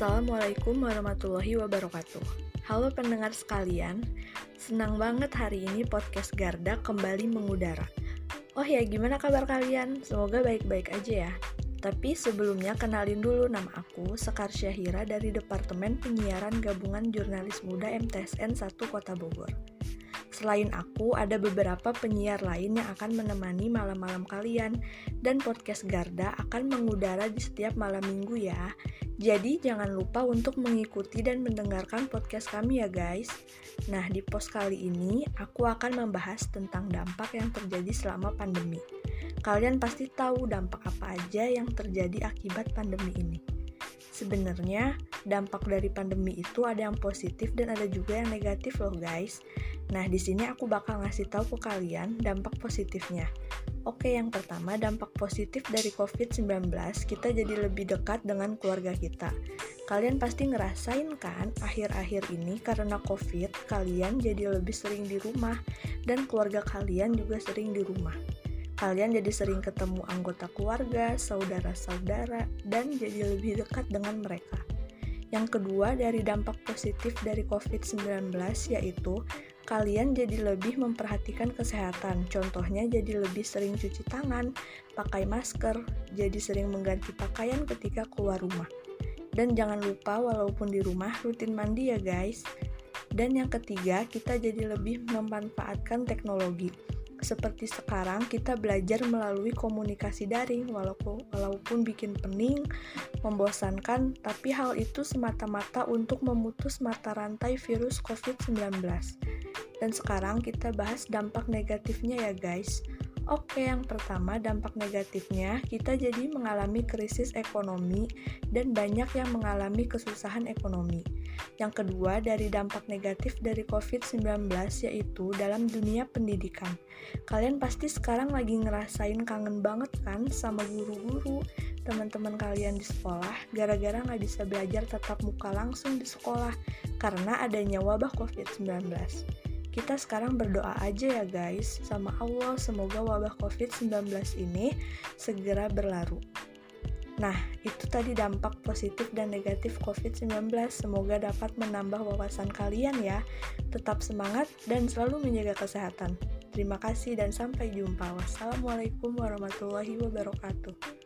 Assalamualaikum warahmatullahi wabarakatuh. Halo pendengar sekalian, senang banget hari ini podcast Garda kembali mengudara. Oh ya, gimana kabar kalian? Semoga baik-baik aja ya. Tapi sebelumnya kenalin dulu nama aku, Sekar Syahira dari Departemen Penyiaran Gabungan Jurnalis Muda MTSN 1 Kota Bogor. Selain aku, ada beberapa penyiar lain yang akan menemani malam-malam kalian, dan podcast Garda akan mengudara di setiap malam minggu ya. Jadi jangan lupa untuk mengikuti dan mendengarkan podcast kami ya guys. Nah, di post kali ini aku akan membahas tentang dampak yang terjadi selama pandemi. Kalian pasti tahu dampak apa aja yang terjadi akibat pandemi ini. Sebenarnya, dampak dari pandemi itu ada yang positif dan ada juga yang negatif loh guys. Nah, di sini aku bakal ngasih tahu ke kalian dampak positifnya. Oke, yang pertama dampak positif dari COVID-19, kita jadi lebih dekat dengan keluarga kita. Kalian pasti ngerasain kan, akhir-akhir ini karena COVID, kalian jadi lebih sering di rumah, dan keluarga kalian juga sering di rumah. Kalian jadi sering ketemu anggota keluarga, saudara-saudara, dan jadi lebih dekat dengan mereka. Yang kedua, dari dampak positif dari COVID-19 yaitu kalian jadi lebih memperhatikan kesehatan. Contohnya jadi lebih sering cuci tangan, pakai masker, jadi sering mengganti pakaian ketika keluar rumah. Dan jangan lupa walaupun di rumah rutin mandi ya guys. Dan yang ketiga, kita jadi lebih memanfaatkan teknologi. Seperti sekarang kita belajar melalui komunikasi daring walaupun walaupun bikin pening, membosankan, tapi hal itu semata-mata untuk memutus mata rantai virus COVID-19. Dan sekarang kita bahas dampak negatifnya ya guys. Oke, yang pertama dampak negatifnya kita jadi mengalami krisis ekonomi dan banyak yang mengalami kesusahan ekonomi. Yang kedua dari dampak negatif dari COVID-19 yaitu dalam dunia pendidikan. Kalian pasti sekarang lagi ngerasain kangen banget kan sama guru-guru, teman-teman kalian di sekolah gara-gara nggak bisa belajar tatap muka langsung di sekolah karena adanya wabah COVID-19 kita sekarang berdoa aja ya guys sama Allah semoga wabah COVID-19 ini segera berlalu. Nah, itu tadi dampak positif dan negatif COVID-19. Semoga dapat menambah wawasan kalian ya. Tetap semangat dan selalu menjaga kesehatan. Terima kasih dan sampai jumpa. Wassalamualaikum warahmatullahi wabarakatuh.